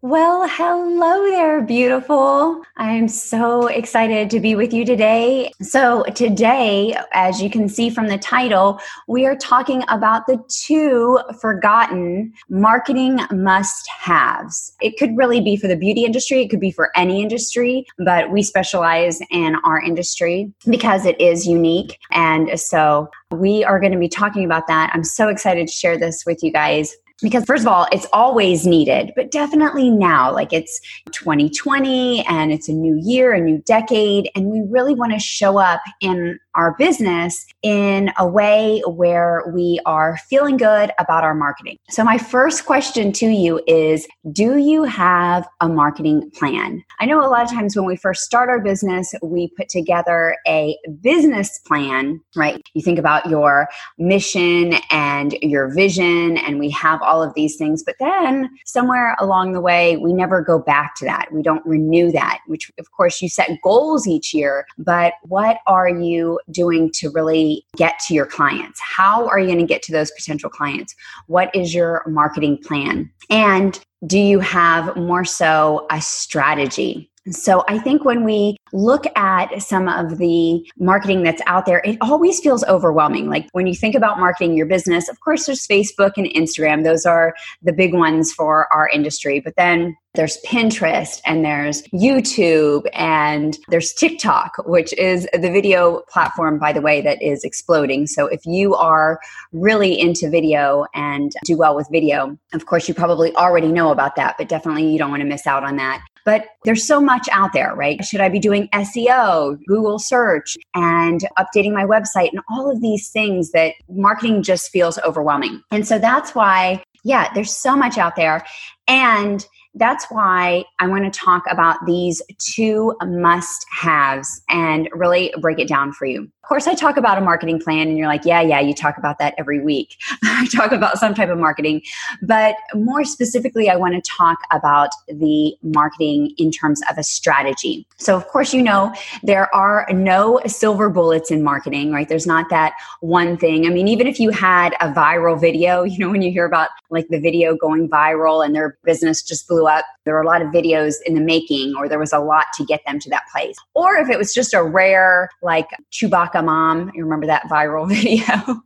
Well, hello there, beautiful. I'm so excited to be with you today. So, today, as you can see from the title, we are talking about the two forgotten marketing must haves. It could really be for the beauty industry, it could be for any industry, but we specialize in our industry because it is unique. And so, we are going to be talking about that. I'm so excited to share this with you guys because first of all it's always needed but definitely now like it's 2020 and it's a new year a new decade and we really want to show up in our business in a way where we are feeling good about our marketing. So, my first question to you is Do you have a marketing plan? I know a lot of times when we first start our business, we put together a business plan, right? You think about your mission and your vision, and we have all of these things. But then somewhere along the way, we never go back to that. We don't renew that, which, of course, you set goals each year. But what are you doing to really get to your clients? How are you going to get to those potential clients? What is your marketing plan? And do you have more so a strategy? So I think when we look at some of the marketing that's out there, it always feels overwhelming. Like when you think about marketing your business, of course, there's Facebook and Instagram. Those are the big ones for our industry. But then there's Pinterest and there's YouTube and there's TikTok, which is the video platform, by the way, that is exploding. So if you are really into video and do well with video, of course, you probably already know about that, but definitely you don't want to miss out on that. But there's so much out there, right? Should I be doing SEO, Google search, and updating my website, and all of these things that marketing just feels overwhelming? And so that's why, yeah, there's so much out there. And that's why I want to talk about these two must haves and really break it down for you. Of course, I talk about a marketing plan, and you're like, yeah, yeah, you talk about that every week. I talk about some type of marketing. But more specifically, I want to talk about the marketing in terms of a strategy. So, of course, you know, there are no silver bullets in marketing, right? There's not that one thing. I mean, even if you had a viral video, you know, when you hear about like the video going viral and their business just blew up. There were a lot of videos in the making, or there was a lot to get them to that place. Or if it was just a rare, like Chewbacca mom, you remember that viral video?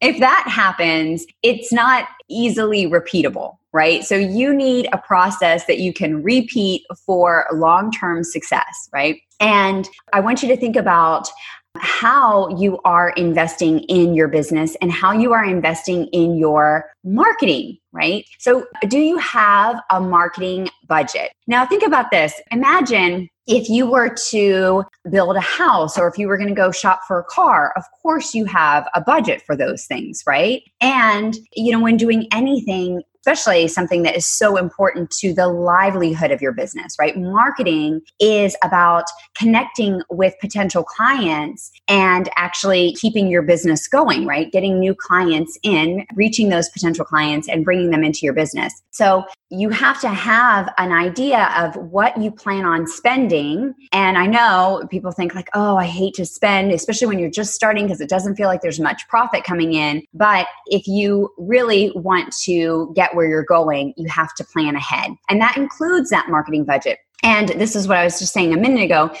if that happens, it's not easily repeatable, right? So you need a process that you can repeat for long term success, right? And I want you to think about how you are investing in your business and how you are investing in your marketing, right? So, do you have a marketing budget? Now, think about this. Imagine if you were to build a house or if you were going to go shop for a car, of course you have a budget for those things, right? And, you know, when doing anything, especially something that is so important to the livelihood of your business, right? Marketing is about connecting with potential clients and actually keeping your business going, right? Getting new clients in, reaching those potential clients and bringing them into your business. So you have to have an idea of what you plan on spending. And I know people think like, oh, I hate to spend, especially when you're just starting because it doesn't feel like there's much profit coming in. But if you really want to get where you're going, you have to plan ahead. And that includes that marketing budget. And this is what I was just saying a minute ago.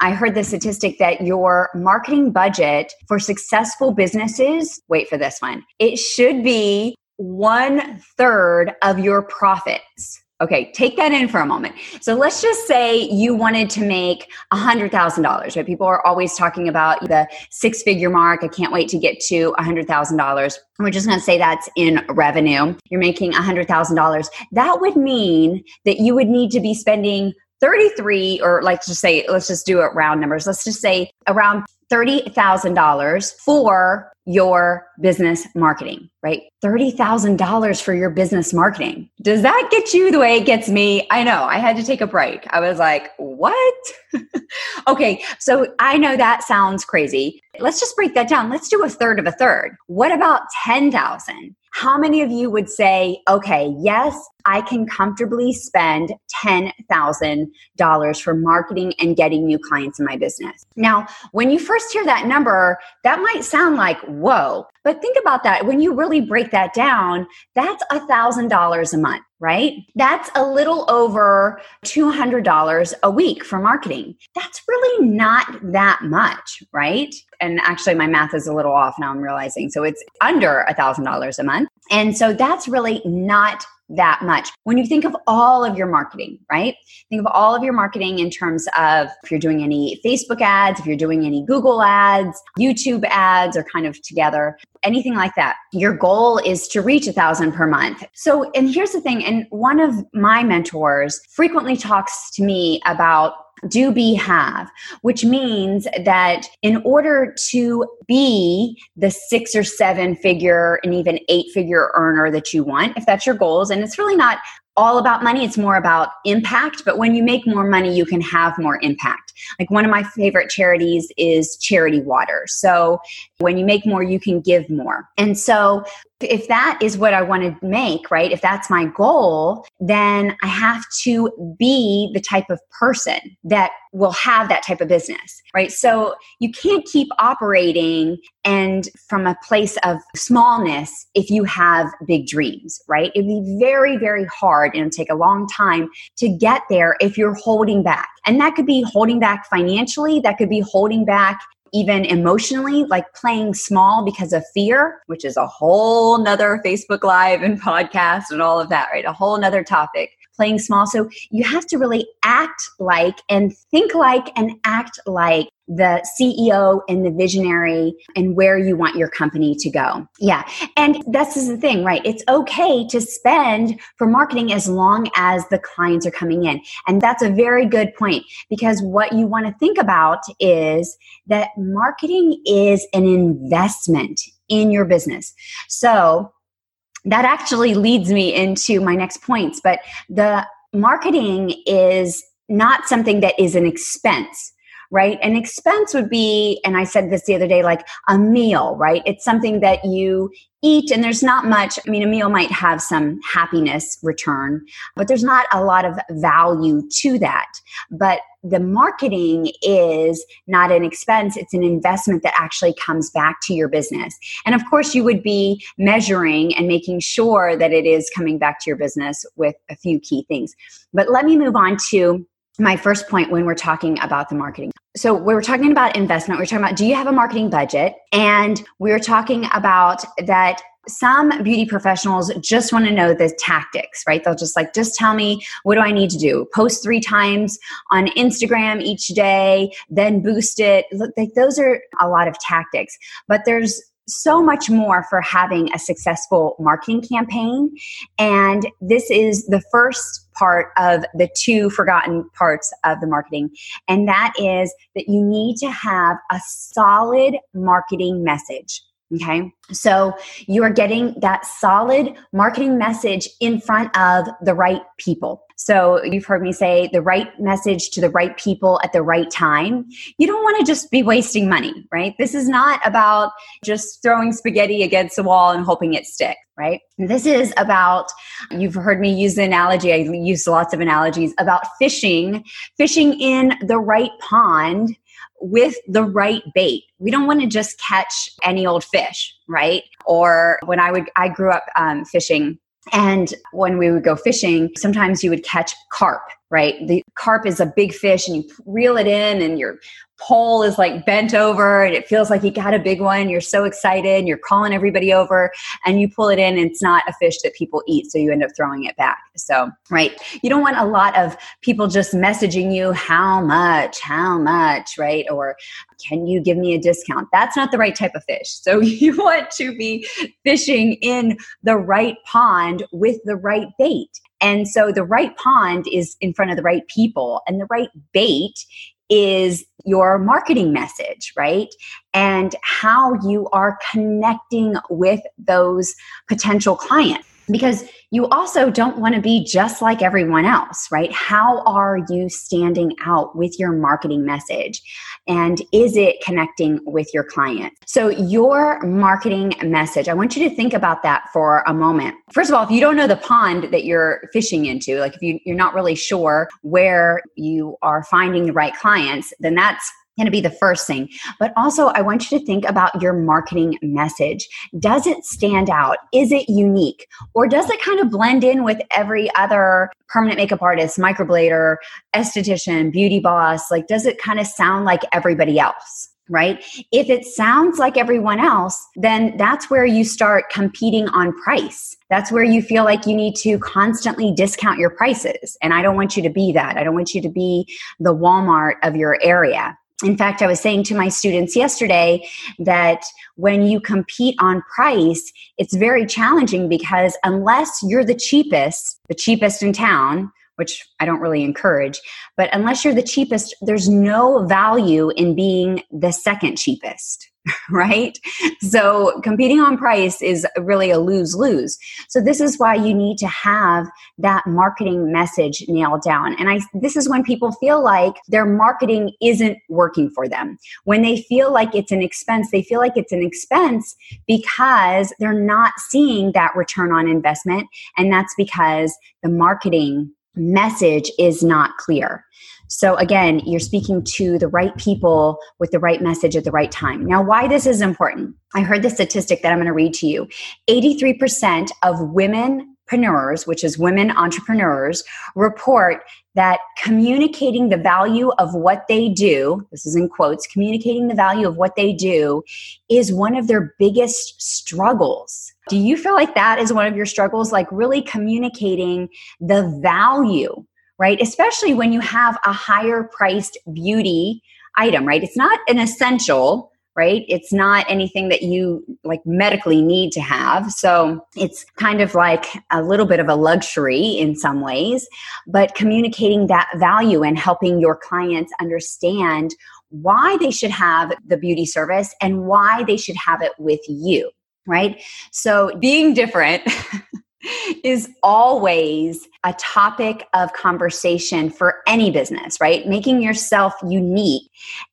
I heard the statistic that your marketing budget for successful businesses, wait for this one, it should be one third of your profits. Okay, take that in for a moment. So let's just say you wanted to make $100,000, right? People are always talking about the six figure mark. I can't wait to get to $100,000. We're just going to say that's in revenue. You're making $100,000. That would mean that you would need to be spending 33 or like just say let's just do it round numbers let's just say around $30,000 for your business marketing, right? $30,000 for your business marketing. Does that get you the way it gets me? I know, I had to take a break. I was like, what? okay, so I know that sounds crazy. Let's just break that down. Let's do a third of a third. What about 10,000? How many of you would say, okay, yes, I can comfortably spend $10,000 for marketing and getting new clients in my business? Now, when you first hear that number, that might sound like, whoa, but think about that. When you really break that down, that's $1,000 a month right? That's a little over $200 a week for marketing. That's really not that much, right? And actually, my math is a little off now, I'm realizing. So it's under $1,000 a month. And so that's really not that much. When you think of all of your marketing, right? Think of all of your marketing in terms of if you're doing any Facebook ads, if you're doing any Google ads, YouTube ads are kind of together, anything like that. Your goal is to reach a thousand per month. So, and here's the thing, and one of my mentors frequently talks to me about do be have, which means that in order to be the six or seven figure and even eight figure earner that you want, if that's your goals, and it's really not all about money. It's more about impact. But when you make more money, you can have more impact. Like one of my favorite charities is Charity Water. So when you make more, you can give more. And so if that is what I want to make, right? If that's my goal, then I have to be the type of person that will have that type of business, right? So you can't keep operating and from a place of smallness if you have big dreams, right? It'd be very, very hard and take a long time to get there if you're holding back. And that could be holding back financially, that could be holding back even emotionally, like playing small because of fear, which is a whole nother Facebook Live and podcast and all of that, right? A whole nother topic. Playing small. So you have to really act like and think like and act like the CEO and the visionary and where you want your company to go. Yeah. And this is the thing, right? It's okay to spend for marketing as long as the clients are coming in. And that's a very good point because what you want to think about is that marketing is an investment in your business. So that actually leads me into my next points, but the marketing is not something that is an expense right? An expense would be, and I said this the other day, like a meal, right? It's something that you eat and there's not much i mean a meal might have some happiness return but there's not a lot of value to that but the marketing is not an expense it's an investment that actually comes back to your business and of course you would be measuring and making sure that it is coming back to your business with a few key things but let me move on to my first point when we're talking about the marketing. So we were talking about investment. We we're talking about do you have a marketing budget? And we were talking about that some beauty professionals just want to know the tactics, right? They'll just like, just tell me what do I need to do? Post three times on Instagram each day, then boost it. Look, like those are a lot of tactics. But there's so much more for having a successful marketing campaign. And this is the first part of the two forgotten parts of the marketing. And that is that you need to have a solid marketing message. Okay. So you are getting that solid marketing message in front of the right people. So you've heard me say the right message to the right people at the right time. You don't want to just be wasting money, right? This is not about just throwing spaghetti against the wall and hoping it sticks, right? This is about, you've heard me use the analogy, I use lots of analogies about fishing, fishing in the right pond with the right bait. We don't want to just catch any old fish, right? Or when I would, I grew up um, fishing and when we would go fishing, sometimes you would catch carp right? The carp is a big fish and you reel it in and your pole is like bent over and it feels like you got a big one. You're so excited and you're calling everybody over and you pull it in and it's not a fish that people eat. So you end up throwing it back. So, right. You don't want a lot of people just messaging you, how much, how much, right? Or can you give me a discount? That's not the right type of fish. So you want to be fishing in the right pond with the right bait. And so the right pond is in front of the right people, and the right bait is your marketing message, right? And how you are connecting with those potential clients because you also don't want to be just like everyone else, right? How are you standing out with your marketing message? And is it connecting with your client? So, your marketing message, I want you to think about that for a moment. First of all, if you don't know the pond that you're fishing into, like if you, you're not really sure where you are finding the right clients, then that's going to be the first thing. But also, I want you to think about your marketing message. Does it stand out? Is it unique? Or does it kind of blend in with every other permanent makeup artist, microblader, esthetician, beauty boss? Like, does it kind of sound like everybody else? Right? If it sounds like everyone else, then that's where you start competing on price. That's where you feel like you need to constantly discount your prices. And I don't want you to be that. I don't want you to be the Walmart of your area in fact, I was saying to my students yesterday that when you compete on price, it's very challenging because unless you're the cheapest, the cheapest in town, which I don't really encourage, but unless you're the cheapest, there's no value in being the second cheapest. right? So competing on price is really a lose lose. So this is why you need to have that marketing message nailed down. And I this is when people feel like their marketing isn't working for them. When they feel like it's an expense, they feel like it's an expense because they're not seeing that return on investment and that's because the marketing message is not clear. So again, you're speaking to the right people with the right message at the right time. Now, why this is important? I heard the statistic that I'm going to read to you. 83% of women entrepreneurs, which is women entrepreneurs, report that communicating the value of what they do, this is in quotes, communicating the value of what they do is one of their biggest struggles. Do you feel like that is one of your struggles? Like really communicating the value right? Especially when you have a higher priced beauty item, right? It's not an essential, right? It's not anything that you like medically need to have. So it's kind of like a little bit of a luxury in some ways, but communicating that value and helping your clients understand why they should have the beauty service and why they should have it with you, right? So being different is always a topic of conversation for any business, right? Making yourself unique.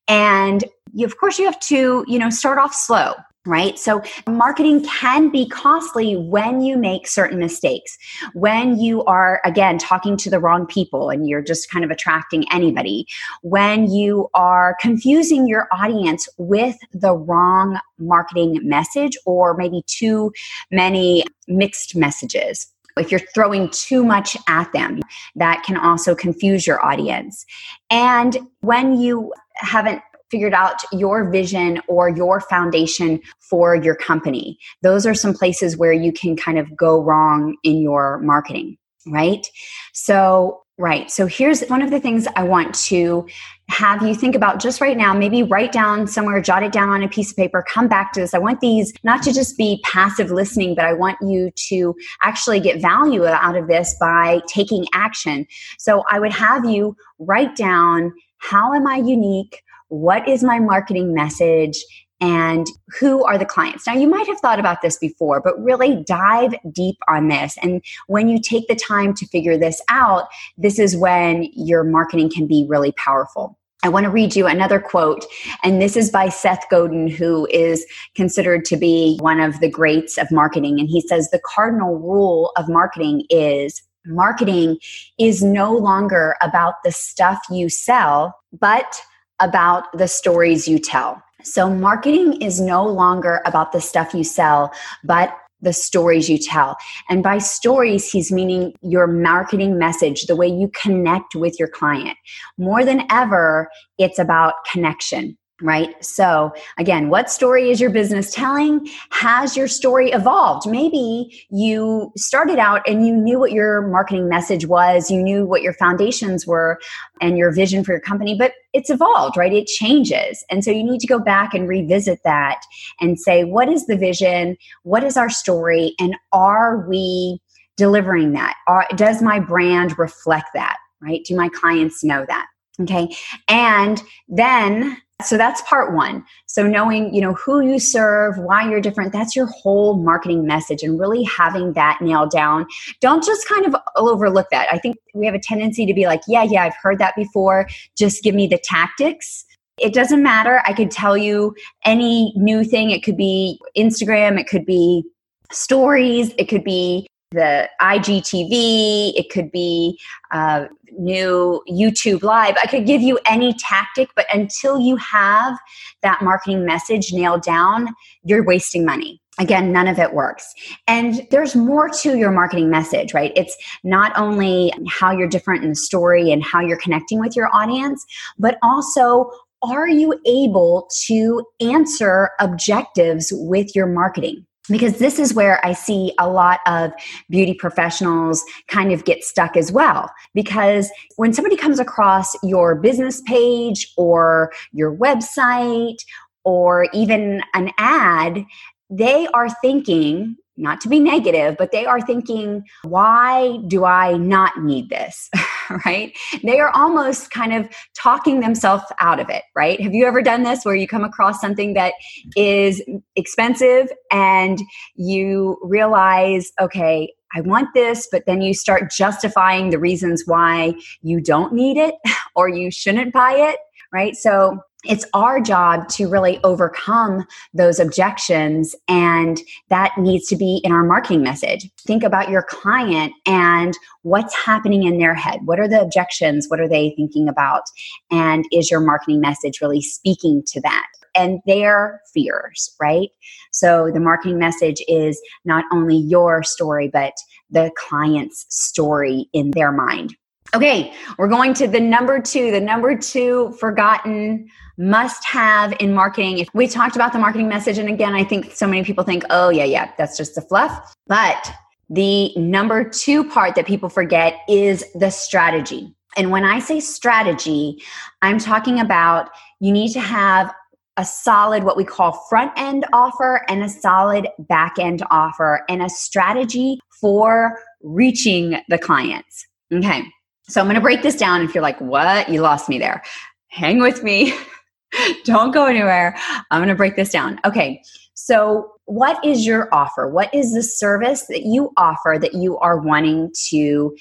And you, of course, you have to, you know, start off slow, right? So marketing can be costly when you make certain mistakes. When you are, again, talking to the wrong people and you're just kind of attracting anybody. When you are confusing your audience with the wrong marketing message or maybe too many mixed messages. If you're throwing too much at them, that can also confuse your audience. And when you haven't figured out your vision or your foundation for your company. Those are some places where you can kind of go wrong in your marketing, right? So, right. So, here's one of the things I want to have you think about just right now. Maybe write down somewhere, jot it down on a piece of paper, come back to this. I want these not to just be passive listening, but I want you to actually get value out of this by taking action. So, I would have you write down how am I unique? What is my marketing message and who are the clients. Now, you might have thought about this before, but really dive deep on this. And when you take the time to figure this out, this is when your marketing can be really powerful. I want to read you another quote, and this is by Seth Godin, who is considered to be one of the greats of marketing. And he says the cardinal rule of marketing is marketing is no longer about the stuff you sell, but about the stories you tell. So, marketing is no longer about the stuff you sell, but the stories you tell. And by stories, he's meaning your marketing message, the way you connect with your client. More than ever, it's about connection right? So, again, what story is your business telling? Has your story evolved? Maybe you started out and you knew what your marketing message was, you knew what your foundations were and your vision for your company, but it's evolved, right? It changes. And so you need to go back and revisit that and say, what is the vision? What is our story? And are we delivering that? Are, does my brand reflect that, right? Do my clients know that? Okay. And then so that's part one. So knowing, you know, who you serve, why you're different, that's your whole marketing message and really having that nailed down. Don't just kind of overlook that. I think we have a tendency to be like, yeah, yeah, I've heard that before. Just give me the tactics. It doesn't matter. I could tell you any new thing. It could be Instagram, it could be stories, it could be the IGTV, it could be uh, new YouTube Live. I could give you any tactic, but until you have that marketing message nailed down, you're wasting money. Again, none of it works. And there's more to your marketing message, right? It's not only how you're different in the story and how you're connecting with your audience, but also are you able to answer objectives with your marketing? Because this is where I see a lot of beauty professionals kind of get stuck as well. Because when somebody comes across your business page or your website or even an ad, they are thinking, not to be negative, but they are thinking, why do I not need this? right? They are almost kind of talking themselves out of it, right? Have you ever done this where you come across something that is expensive and you realize, okay, I want this, but then you start justifying the reasons why you don't need it or you shouldn't buy it, right? So it's our job to really overcome those objections and that needs to be in our marketing message. Think about your client and what's happening in their head. What are the objections? What are they thinking about? And is your marketing message really speaking to that? And their fears right? So the marketing message is not only your story but the client's story in their mind Okay, we're going to the number two, the number two forgotten must have in marketing. If we talked about the marketing message, and again, I think so many people think, oh, yeah, yeah, that's just the fluff. But the number two part that people forget is the strategy. And when I say strategy, I'm talking about you need to have a solid, what we call front end offer, and a solid back end offer, and a strategy for reaching the clients. Okay. So I'm going to break this down. If you're like, what? You lost me there. Hang with me. Don't go anywhere. I'm going to break this down. Okay. So, what is your offer? What is the service that you offer that you are wanting to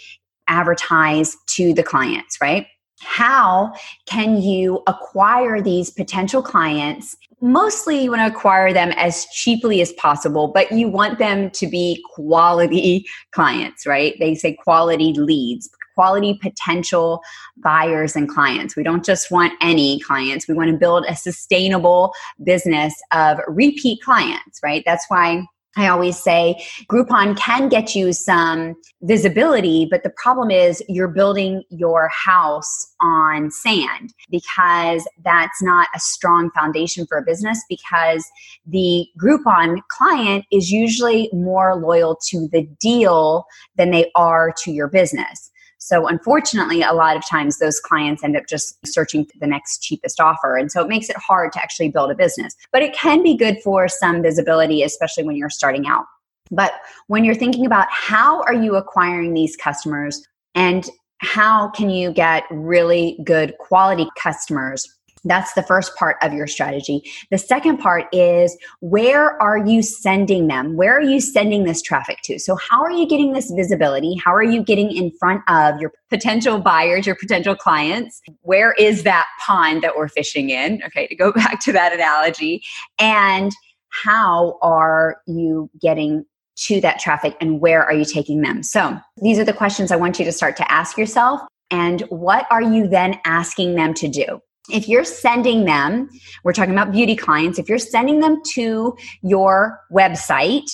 advertise to the clients, right? How can you acquire these potential clients? Mostly, you want to acquire them as cheaply as possible, but you want them to be quality clients, right? They say quality leads quality potential buyers and clients. We don't just want any clients. We want to build a sustainable business of repeat clients, right? That's why I always say Groupon can get you some visibility, but the problem is you're building your house on sand because that's not a strong foundation for a business because the Groupon client is usually more loyal to the deal than they are to your business. So, unfortunately, a lot of times those clients end up just searching for the next cheapest offer. And so it makes it hard to actually build a business. But it can be good for some visibility, especially when you're starting out. But when you're thinking about how are you acquiring these customers and how can you get really good quality customers that's the first part of your strategy. The second part is where are you sending them? Where are you sending this traffic to? So, how are you getting this visibility? How are you getting in front of your potential buyers, your potential clients? Where is that pond that we're fishing in? Okay, to go back to that analogy. And how are you getting to that traffic and where are you taking them? So, these are the questions I want you to start to ask yourself. And what are you then asking them to do? If you're sending them, we're talking about beauty clients, if you're sending them to your website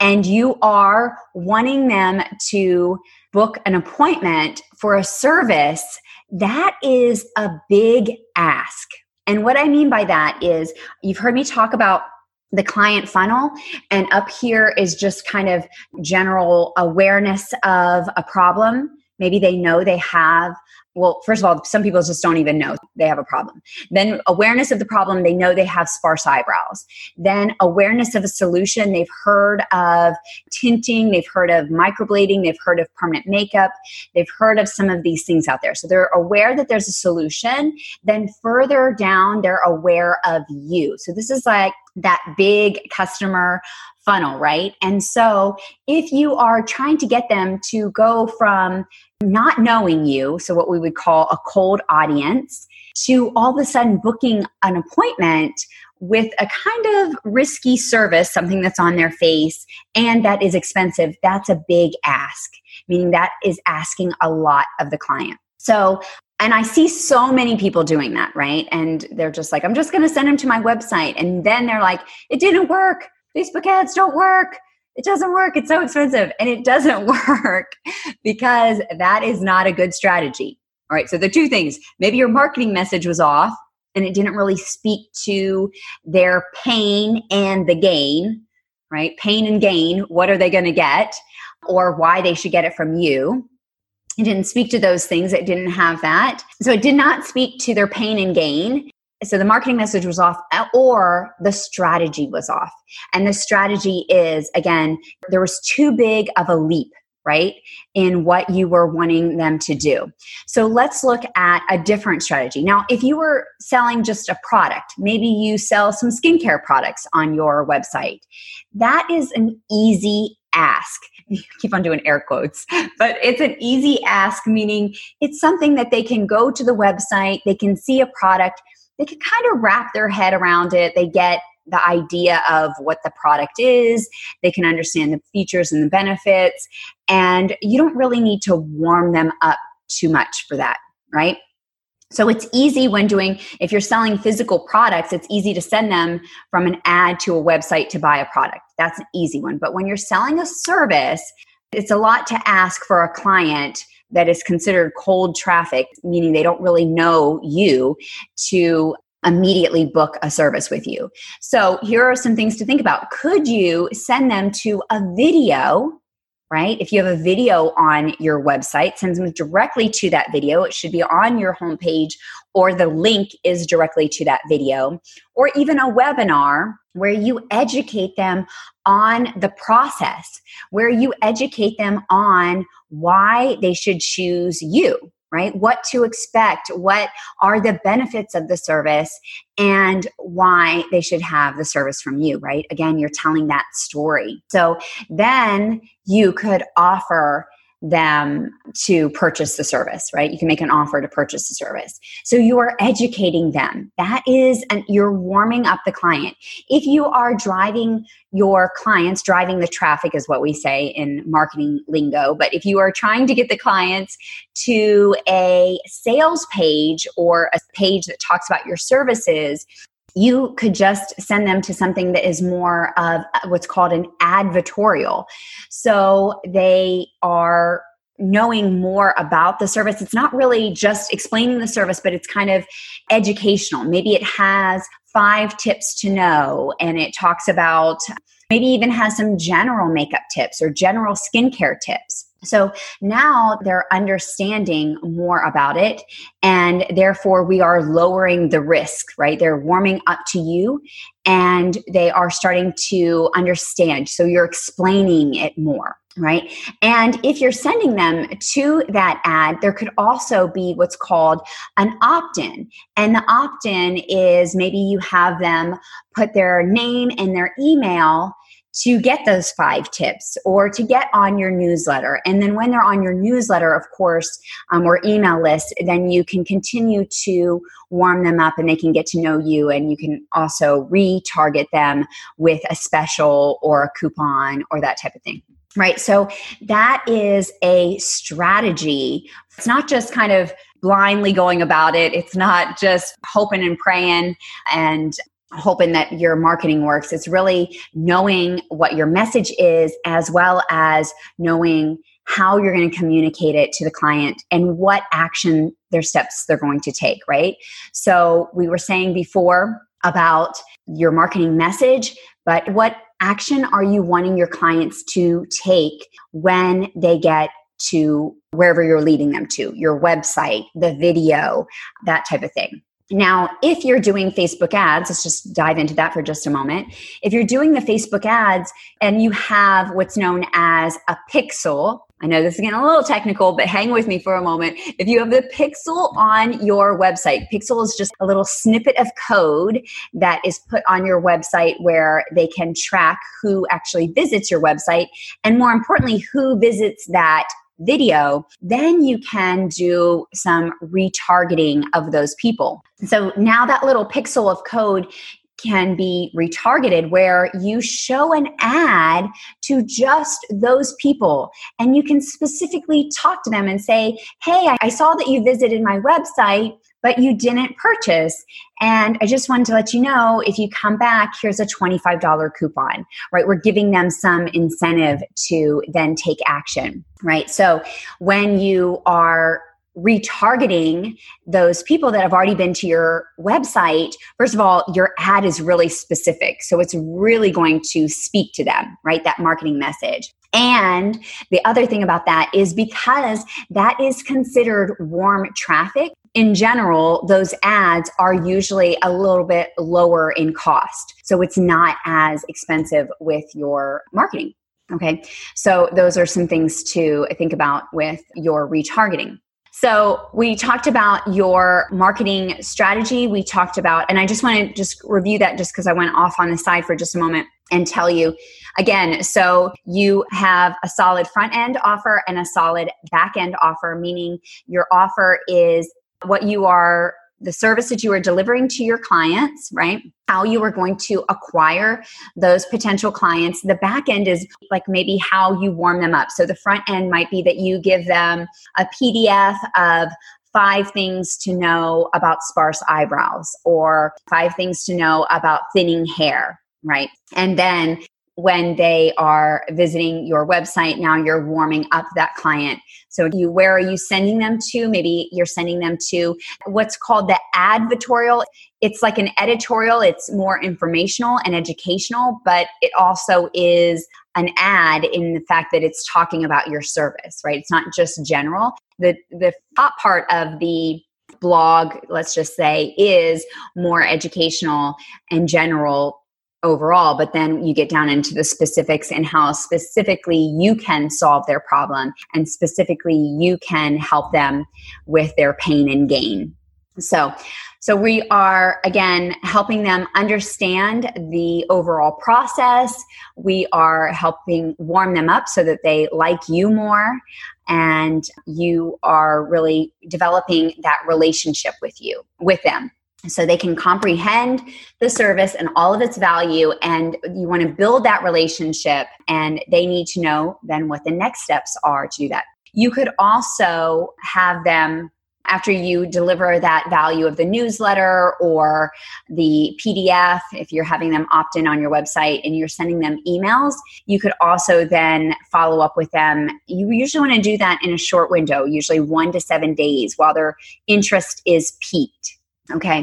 and you are wanting them to book an appointment for a service, that is a big ask. And what I mean by that is you've heard me talk about the client funnel and up here is just kind of general awareness of a problem maybe they know they have well, first of all, some people just don't even know they have a problem. Then awareness of the problem, they know they have sparse eyebrows. Then awareness of a solution, they've heard of tinting, they've heard of microblading, they've heard of permanent makeup, they've heard of some of these things out there. So they're aware that there's a solution. Then further down, they're aware of you. So this is like that big customer funnel, right? And so if you are trying to get them to go from not knowing you, so what we would call a cold audience, to all of a sudden booking an appointment with a kind of risky service, something that's on their face and that is expensive, that's a big ask, meaning that is asking a lot of the client. So and I see so many people doing that, right? And they're just like, I'm just going to send them to my website. And then they're like, it didn't work. Facebook ads don't work. It doesn't work. It's so expensive. And it doesn't work because that is not a good strategy. All right. So the two things maybe your marketing message was off and it didn't really speak to their pain and the gain, right? Pain and gain. What are they going to get? Or why they should get it from you. It didn't speak to those things. It didn't have that. So it did not speak to their pain and gain so the marketing message was off uh, or the strategy was off. And the strategy is again there was too big of a leap right in what you were wanting them to do. So let's look at a different strategy. Now if you were selling just a product maybe you sell some skincare products on your website. That is an easy ask. Keep on doing air quotes, but it's an easy ask, meaning it's something that they can go to the website, they can see a product, they can kind of wrap their head around it. They get the idea of what the product is, they can understand the features and the benefits, and you don't really need to warm them up too much for that, right? So it's easy when doing, if you're selling physical products, it's easy to send them from an ad to a website to buy a product. That's an easy one. But when you're selling a service, it's a lot to ask for a client that is considered cold traffic, meaning they don't really know you, to immediately book a service with you. So here are some things to think about. Could you send them to a video? Right? If you have a video on your website, send them directly to that video. It should be on your homepage or the link is directly to that video, or even a webinar where you educate them on the process, where you educate them on why they should choose you right? What to expect, what are the benefits of the service, and why they should have the service from you, right? Again, you're telling that story. So then you could offer them to purchase the service, right? You can make an offer to purchase the service. So you are educating them. That is, and you're warming up the client. If you are driving your clients, driving the traffic is what we say in marketing lingo, but if you are trying to get the clients to a sales page or a page that talks about your services, you could just send them to something that is more of what's called an advertorial. So they are knowing more about the service. It's not really just explaining the service, but it's kind of educational. Maybe it has five tips to know and it talks about maybe even has some general makeup tips or general skincare tips. So now they're understanding more about it, and therefore we are lowering the risk, right? They're warming up to you and they are starting to understand. So you're explaining it more right? And if you're sending them to that ad, there could also be what's called an opt in. And the opt in is maybe you have them put their name and their email to get those five tips or to get on your newsletter. And then when they're on your newsletter, of course, um, or email list, then you can continue to warm them up and they can get to know you. And you can also retarget them with a special or a coupon or that type of thing. Right. So that is a strategy. It's not just kind of blindly going about it. It's not just hoping and praying and hoping that your marketing works. It's really knowing what your message is as well as knowing how you're going to communicate it to the client and what action their steps they're going to take, right? So we were saying before about your marketing message, but what action are you wanting your clients to take when they get to wherever you're leading them to, your website, the video, that type of thing. Now, if you're doing Facebook ads, let's just dive into that for just a moment. If you're doing the Facebook ads and you have what's known as a pixel, I know this is getting a little technical, but hang with me for a moment. If you have the pixel on your website, pixel is just a little snippet of code that is put on your website where they can track who actually visits your website and more importantly, who visits that video, then you can do some retargeting of those people. So now that little pixel of code can be retargeted where you show an ad to just those people and you can specifically talk to them and say, Hey, I saw that you visited my website but you didn't purchase. And I just wanted to let you know if you come back, here's a $25 coupon, right? We're giving them some incentive to then take action, right? So when you are retargeting those people that have already been to your website, first of all, your ad is really specific. So it's really going to speak to them, right? That marketing message. And the other thing about that is because that is considered warm traffic, in general, those ads are usually a little bit lower in cost. So it's not as expensive with your marketing. Okay. So those are some things to think about with your retargeting. So we talked about your marketing strategy. We talked about, and I just want to just review that just because I went off on the side for just a moment and tell you again. So you have a solid front end offer and a solid back end offer, meaning your offer is what you are the service that you are delivering to your clients, right? How you are going to acquire those potential clients. The back end is like maybe how you warm them up. So the front end might be that you give them a PDF of five things to know about sparse eyebrows or five things to know about thinning hair, right? And then when they are visiting your website now you're warming up that client. So you where are you sending them to? Maybe you're sending them to what's called the advertorial. It's like an editorial. It's more informational and educational but it also is an ad in the fact that it's talking about your service right? It's not just general. The the top part of the blog let's just say is more educational and general overall, but then you get down into the specifics and how specifically you can solve their problem and specifically you can help them with their pain and gain. So, so we are again helping them understand the overall process. We are helping warm them up so that they like you more and you are really developing that relationship with you with them so they can comprehend the service and all of its value and you want to build that relationship and they need to know then what the next steps are to do that you could also have them after you deliver that value of the newsletter or the PDF, if you're having them opt in on your website and you're sending them emails, you could also then follow up with them. You usually want to do that in a short window, usually one to seven days while their interest is peaked. Okay.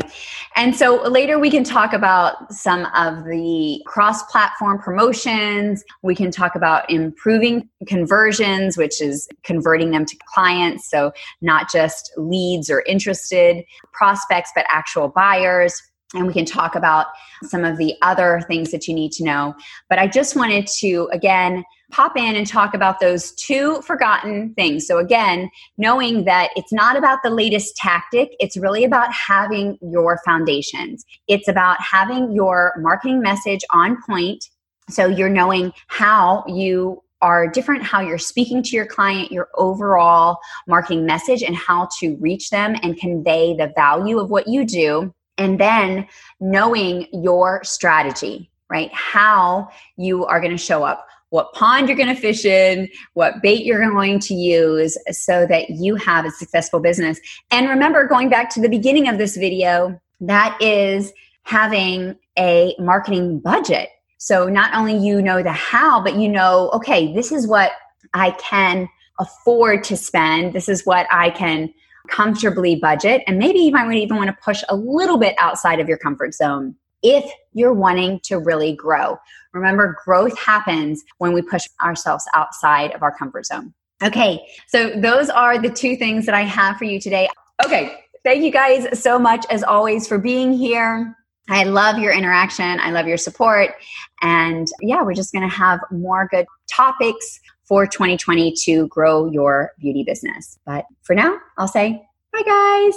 And so later we can talk about some of the cross platform promotions. We can talk about improving conversions, which is converting them to clients. So not just leads or interested prospects, but actual buyers and we can talk about some of the other things that you need to know. But I just wanted to, again, pop in and talk about those two forgotten things. So, again, knowing that it's not about the latest tactic, it's really about having your foundations. It's about having your marketing message on point. So, you're knowing how you are different, how you're speaking to your client, your overall marketing message, and how to reach them and convey the value of what you do and then knowing your strategy, right? How you are going to show up, what pond you're going to fish in, what bait you're going to use so that you have a successful business. And remember, going back to the beginning of this video, that is having a marketing budget. So not only you know the how, but you know, okay, this is what I can afford to spend. This is what I can comfortably budget. And maybe you might even want to push a little bit outside of your comfort zone if you're wanting to really grow. Remember, growth happens when we push ourselves outside of our comfort zone. Okay, so those are the two things that I have for you today. Okay, thank you guys so much as always for being here. I love your interaction. I love your support. And yeah, we're just to have more good topics for 2020 to grow your beauty business. But for now, I'll say bye, guys.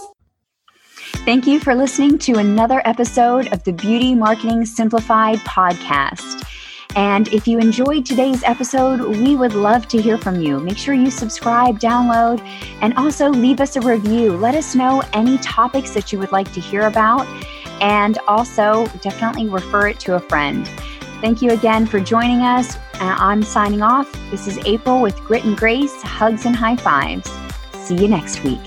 Thank you for listening to another episode of the Beauty Marketing Simplified podcast. And if you enjoyed today's episode, we would love to hear from you. Make sure you subscribe, download, and also leave us a review. Let us know any topics that you would like to hear about, and also definitely refer it to a friend. Thank you again for joining us. Uh, I'm signing off. This is April with Grit and Grace, Hugs and High Fives. See you next week.